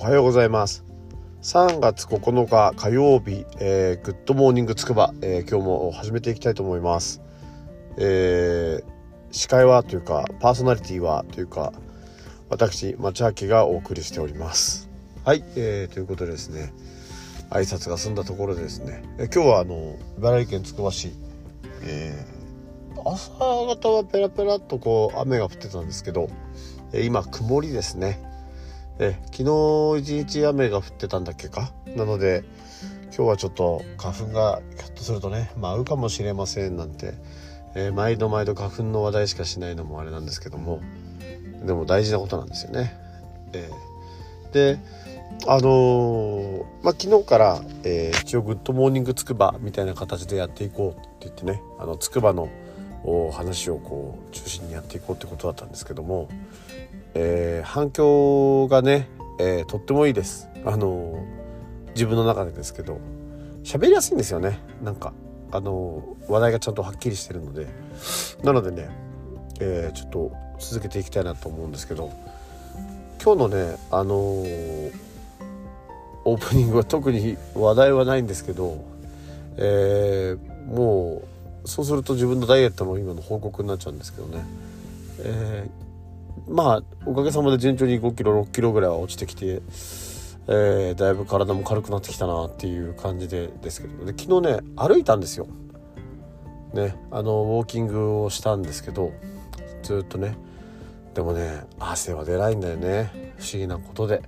おはようございます。3月9日火曜日、えー、グッドモーニングつくば、えー、今日も始めていきたいと思います、えー、司会はというかパーソナリティはというか私町明がお送りしております。はい、えー、ということでですね挨拶が済んだところでですね、え今日はあの茨城県つくば市、えー、朝方はペラペラっとこう雨が降ってたんですけど、え今曇りですね。え昨日一日雨が降ってたんだっけか？なので今日はちょっと花粉がひょっとするとね舞うかもしれませんなんて、えー、毎度毎度花粉の話題しかしないのもあれなんですけども。でも大事なことなんですよね。えー、であのー、まあ、昨日から、えー、一応「グッドモーニングつくば」みたいな形でやっていこうって言ってねあのつくばの話をこう中心にやっていこうってことだったんですけどもえー、反響がね、えー、とってもいいです。あの自分の中でですけど。喋りやすいんですよね。なんかあの話題がちゃんとはっきりしてるので。なのでね、えー、ちょっと続けていきたいなと思うんですけど。今日のねあのオープニングは特に話題はないんですけど、えー、もうそうすると自分のダイエットの今の報告になっちゃうんですけどね、えーまあおかげさまで順調に5キロ6キロぐらいは落ちてきて、えー、だいぶ体も軽くなってきたなっていう感じでですけどで昨日ね歩いたんですよ。ねあのウォーキングをしたんですけどずっとねでもね汗は出ないんだよね不思議なことで。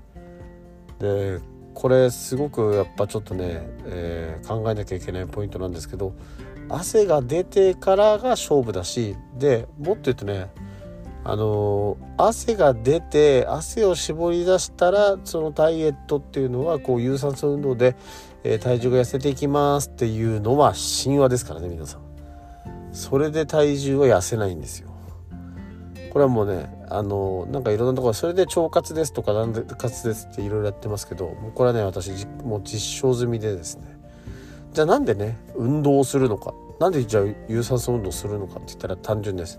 でこれすごくやっぱちょっとね、えー、考えなきゃいけないポイントなんですけど汗が出てからが勝負だしでもっと言うとねあの汗が出て汗を絞り出したらそのダイエットっていうのはこう有酸素運動で、えー、体重が痩せていきますっていうのは神話ですからね皆さん。それで体重は痩せないんですよ。これはもうねあのなんかいろんなところそれで腸活ですとか何で活ですっていろいろやってますけどこれはね私もう実証済みでですね。じゃあなんでね運動をするのか。なんでじゃあ有酸素運動するのかって言ったら単純です。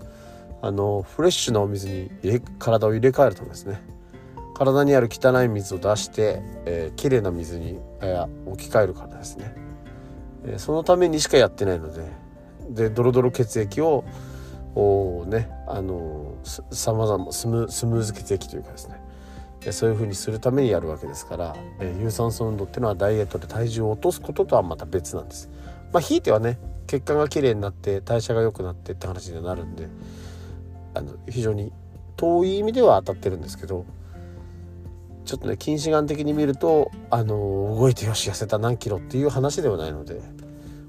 あのフレッシュなお水に入れ体を入れ替えるためですね体にある汚い水を出して、えー、綺麗な水に、えー、置き換えるからですね、えー、そのためにしかやってないのででドロドロ血液をおねあのさまざまスムスムーズ血液というかですねそういうふうにするためにやるわけですから、えー、有酸素運動っていうのはダイエットで体重を落とすこととはまた別なんです。まあ、ひいてはね血管がきれいになって代謝が良くなってって話になるんであの非常に遠い意味では当たってるんですけどちょっとね近視眼的に見るとあの動いてよし痩せた何キロっていう話ではないので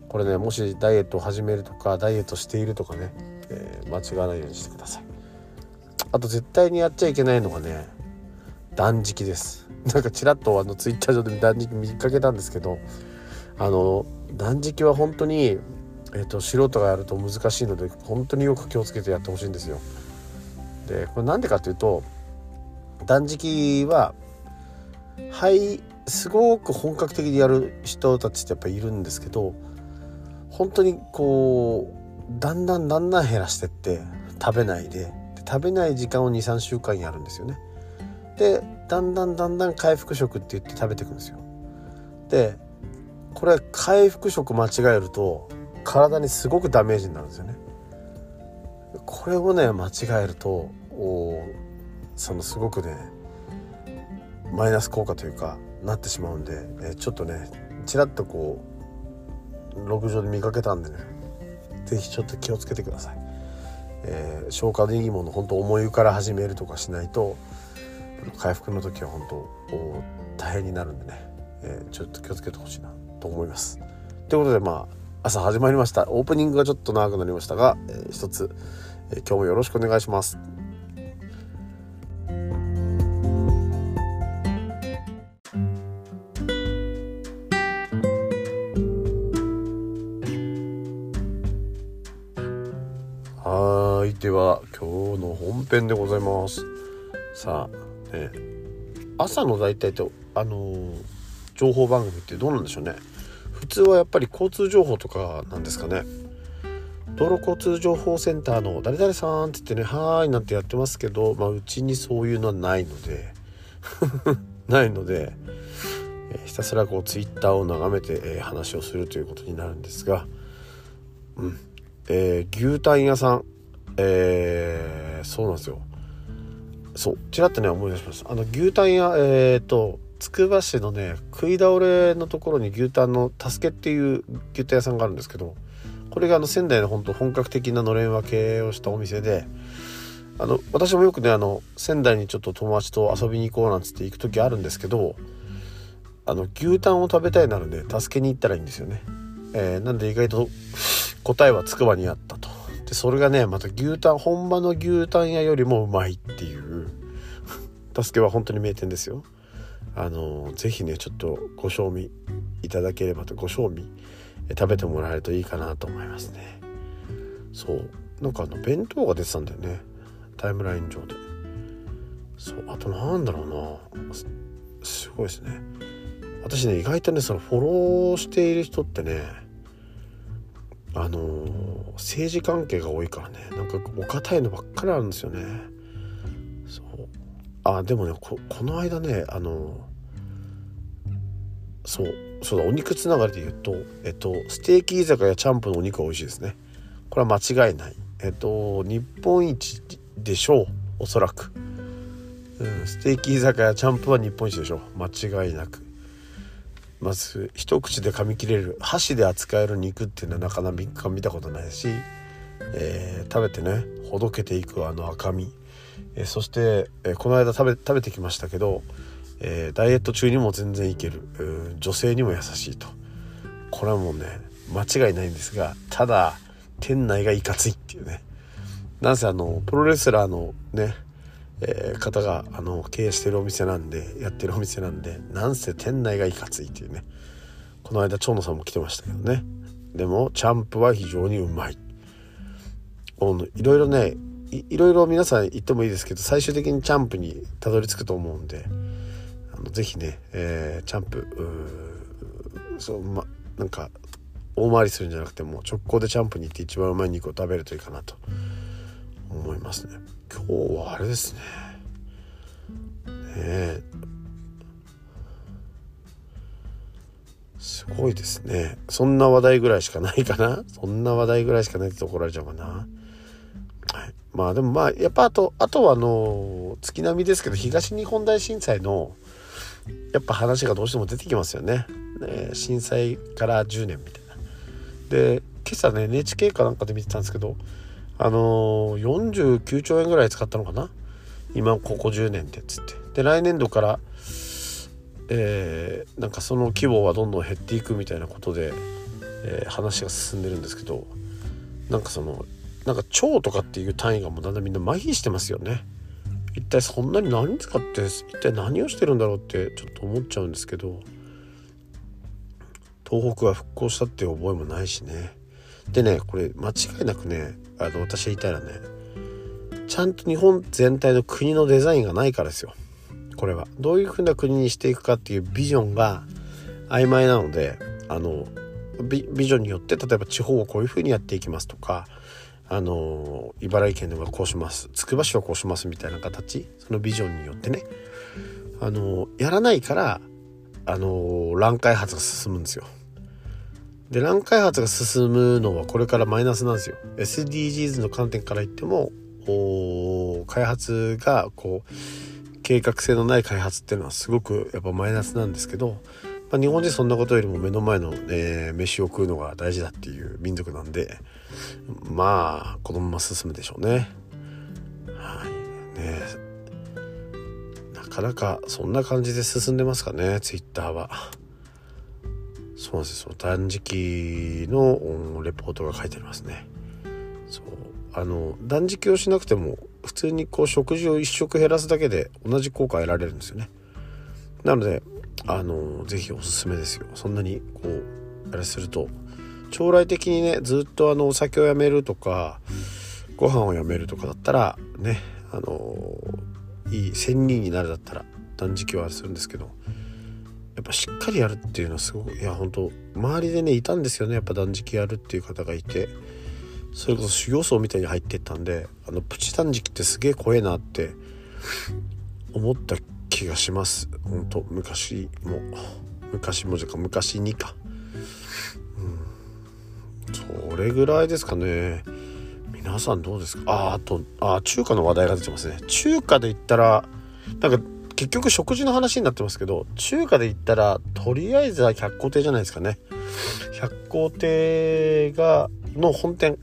これねもしダイエットを始めるとかダイエットしているとかね、えー、間違わないようにしてください。あと絶対にやっちゃいけないのがね断食です。なんかちらっとあのツイッター上で断食見かけたんですけどあの断食は本当にえーと、素人がやると難しいので本当によく気をつけてやってほしいんですよ。でこれなんでかっていうと断食ははいすごく本格的にやる人たちってやっぱいるんですけど本当にこうだんだんだんだん減らしてって食べないでで食べない時間を23週間やるんですよね。でだんだんだんだん回復食って言って食べていくんですよ。でこれ回復食間違えると体にすごくダメージになるんですよね。これをね間違えるとそのすごくねマイナス効果というかなってしまうんで、えちょっとねちらっとこうログ上で見かけたんでね是非ちょっと気をつけてください。えー、消化でいいもの本当思い浮から始めるとかしないと回復の時は本当大変になるんでね、えー、ちょっと気をつけてほしいなと思います。ということでまあ朝始まりました。オープニングがちょっと長くなりましたが、えー、一つ、えー、今日もよろしくお願いします。はい。では今日の本編でございます。さあね朝の大体とあのー、情報番組ってどうなんでしょうね。普通はやっぱり交通情報とかなんですかね。道路交通情報センターの誰々さんって言ってね「はーい」なんてやってますけど、まあ、うちにそういうのはないので ないので、えー、ひたすらこうツイッターを眺めて、えー、話をするということになるんですが、うん。えー、牛タン屋さん、えー、そうなんですよ。そうちらっとね思い出しました。あの牛タン屋えっ、とつくば市のね食い倒れのところに牛タンの助けっていう牛タン屋さんがあるんですけどこれがあの仙台の本当本格的なのれん分けをしたお店であの私もよくねあの仙台にちょっと友達と遊びに行こうなんつって行く時あるんですけどあの牛タンを食べたいなので助けに行ったらいいんですよね、えー、なんで意外と答えはつくばにあったと。でそれがねまた牛タン本場の牛タン屋よりもうまいっていう助けは本当に名店ですよ。あの是非ねちょっとご賞味いただければとご賞味食べてもらえるといいかなと思いますね。そう。なんかあの弁当が出てたんだよね。タイムライン上で。そう。あとなんだろうな。すごいですね。私ね意外とねそのフォローしている人ってねあのー、政治関係が多いからねなんかお堅いのばっかりあるんですよね。あでもねこの間ねあの、そうそうだお肉つながりで言うとえっとステーキ居酒屋チャンプのお肉は美味しいですね。これは間違いない。えっと日本一でしょうおそらく、うん、ステーキ居酒屋チャンプは日本一でしょう。間違いなく。まず一口で噛み切れる箸で扱える肉っていうのはなかなか見たことないし、えー、食べてねほどけていくあの赤身、え、そして、え、この間食べ食べてきましたけどえ、ダイエット中にも全然いける女性にも優しいと。これはもうね間違いないんですがただ店内がいかついっていうね。なんせあのプロレスラーのね、えー、方があの経営してるお店なんでやってるお店なんでなんせ店内がいかついっていうね。この間蝶野さんも来てましたけどね。でもチャンプは非常にうまい。いろいろねいろいろ皆さん言ってもいいですけど最終的にチャンプにたどり着くと思うんでのぜひね、えー、チャンプそうまなんか大回りするんじゃなくても直行でチャンプに行って一番うまい肉を食べるといいかなと思いますね。今日はあれですね。ねすごいですね。そんな話題ぐらいしかないかな？そんな話題ぐらいしかないって怒られちゃうかな？まあでもまあやっぱあとあとはあの月並みですけど東日本大震災のやっぱ話がどうしても出てきますよね。ね震災から10年みたいな。で今朝ね NHK かなんかで見てたんですけどあのー、49兆円ぐらい使ったのかな？今ここ10年でっつってで来年度からえー、なんかその規模はどんどん減っていくみたいなことで、えー、話が進んでるんですけどなんかそのなんか超とかっていう単位がもうだんだんみんな麻痺してますよね。一体そんなに何使って一体何をしてるんだろうってちょっと思っちゃうんですけど。東北は復興したっていう覚えもないしね。でねこれ間違いなくねあの私言いたいのはねちゃんと日本全体の国のデザインがないからですよ。これは。どういうふうな国にしていくかっていうビジョンが曖昧なのであのビジョンによって例えば地方をこういうふうにやっていきますとかあの茨城県ではこうしますつくば市はこうしますみたいな形そのビジョンによってねあのやらないからあの乱開発が進むんですよ。で乱開発が進むのはこれからマイナスなんですよ。SDGs の観点から言っても開発がこう計画性のない開発っていうのはすごくやっぱマイナスなんですけど、まあ、日本人そんなことよりも目の前の、えー、飯を食うのが大事だっていう民族なんでまあこのまま進むでしょうね。はいねなかなかそんな感じで進んでますかねツイッターは。そうなんですよ断食のレポートが書いてありますね。そうあの断食をしなくても普通にこう食事を1食減らすだけで同じ効果得られるんですよね。なのであの是非おすすめですよ。そんなにこうあれすると将来的にねずっとあのお酒をやめるとかご飯をやめるとかだったらねあのいい仙人になるだったら断食はするんですけどやっぱしっかりやるっていうのはすごくいや本当周りでねいたんですよねやっぱ断食やるっていう方がいてそれこそ修行僧みたいに入ってったんであのプチ断食ってすげえ怖えなって思った気がします。本当昔も。昔もじゃか昔にか。それぐらいですかね。皆さんどうですか？ああとあ中華の話題が出てますね。中華で言ったらなんか結局食事の話になってますけど中華で言ったらとりあえずは百貨店じゃないですかね。百貨店がの本店。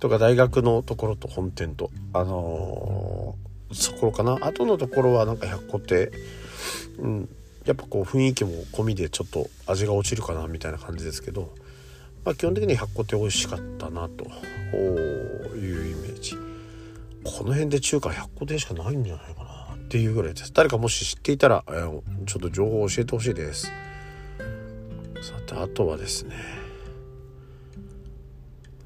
とか大学のところと本店と。あのー、そこかな。後のところはなんか百貨店。うん。やっぱこう雰囲気も込みでちょっと味が落ちるかなみたいな感じですけど、まあ、基本的に百貨店美味しかったなと。いうイメージ。この辺で中華百貨店しかないんじゃないかなっていうぐらいです。誰かもし知っていたら、えー、ちょっと情報を教えてほしいです。さてあとはですね。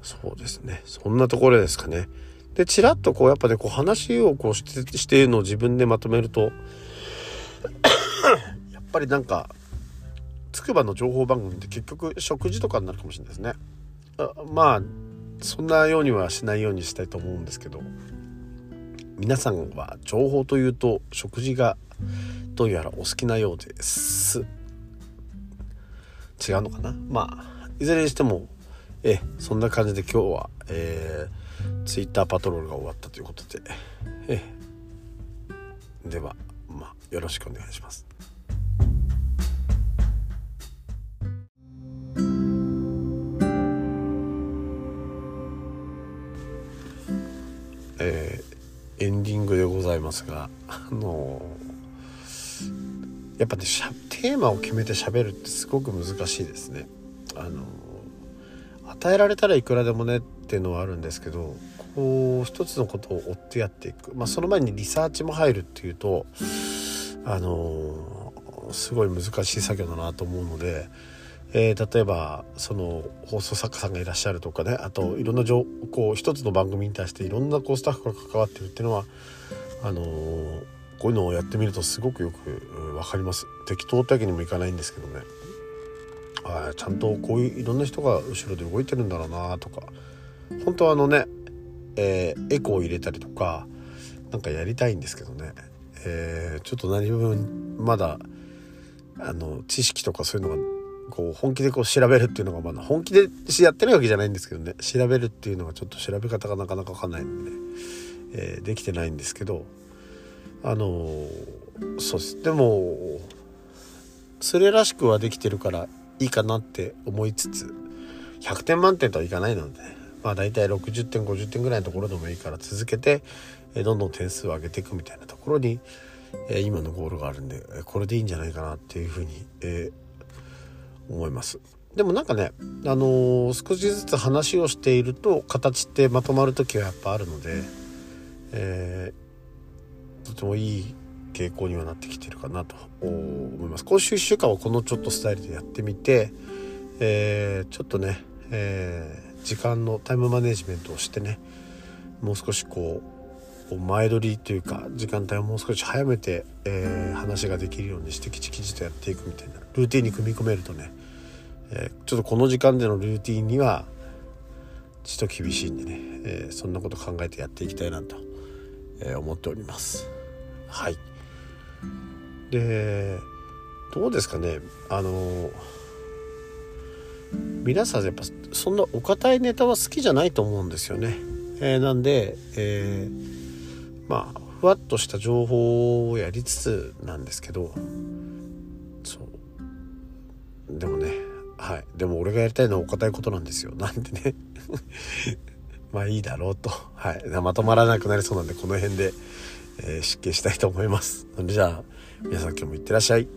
そうですね。そんなところですかね。でちらっとこうやっぱねこう話をこうしてしているのを自分でまとめると やっぱりなんかつくばの情報番組って結局食事とかになるかもしれないですね。あまあそんなようにはしないようにしたいと思うんですけど。皆さんは情報というと食事がどうやらお好きなようです。違うのかな？まあいずれにしてもえそんな感じで今日は、えー、ツイッターパトロールが終わったということでえ。ではまあよろしくお願いします。えー、エンディングでございますがあのー、やっぱねテーマを決めて喋るってすごく難しいですね。あのー、与えられたらいくらでもねっていうのはあるんですけどこう一つのことを追ってやっていく、まあ、その前にリサーチも入るっていうとあのすごい難しい作業だなと思うので。えー、例えばその放送作家さんがいらっしゃるとかねあといろんな情こう一つの番組に対していろんなこうスタッフが関わってるっていうのはあのー、こういうのをやってみるとすごくよく分かります。適当ってわけにもいかないんですけどね。あちゃんとこういういろんな人が後ろで動いてるんだろうなとか。本当はあのね、えー、エコーを入れたりとか何かやりたいんですけどね、えー、ちょっと何分まだあの知識とかそういうのがこう本気でこう調べるっていうのがまだ本気でやってないわけじゃないんですけどね。調べるっていうのがちょっと調べ方がなかなか分かんないので、えー、できてないんですけど。あのー、そうです。でもそれらしくはできてるからいいかなって思いつつ100点満点とはいかないのでまあ大体60点50点ぐらいのところでもいいから続けて、えー、どんどん点数を上げていくみたいなところに、えー、今のゴールがあるんでこれでいいんじゃないかなっていうふうに、えー思います。でもなんかねあのー、少しずつ話をしていると形ってまとまる時はやっぱあるので、えー、とてもいい傾向にはなってきてるかなと思います。今週1週間はこのちょっとスタイルでやってみて、えー、ちょっとね、えー、時間のタイムマネジメントをしてねもう少しこう前取りというか時間帯をもう少し早めて、えー、話ができるようにしてきちきちとやっていくみたいな。ルーティンに組み込めるとね、えー、ちょっとこの時間でのルーティンにはちょっと厳しいんでね、えー、そんなこと考えてやっていきたいなと、え、思っております。はい。でどうですかね。あの皆さんやっぱそんなお堅いネタは好きじゃないと思うんですよね、えー、なんで、えー、まあふわっとした情報をやりつつなんですけどそう。でもねはい。でも俺がやりたいのはお堅いことなんですよ。なんでね。まあいいだろうと。はい。まとまらなくなりそうなんでこの辺で、えー、失敬したいと思います。それじゃあ皆さん今日もいってらっしゃい。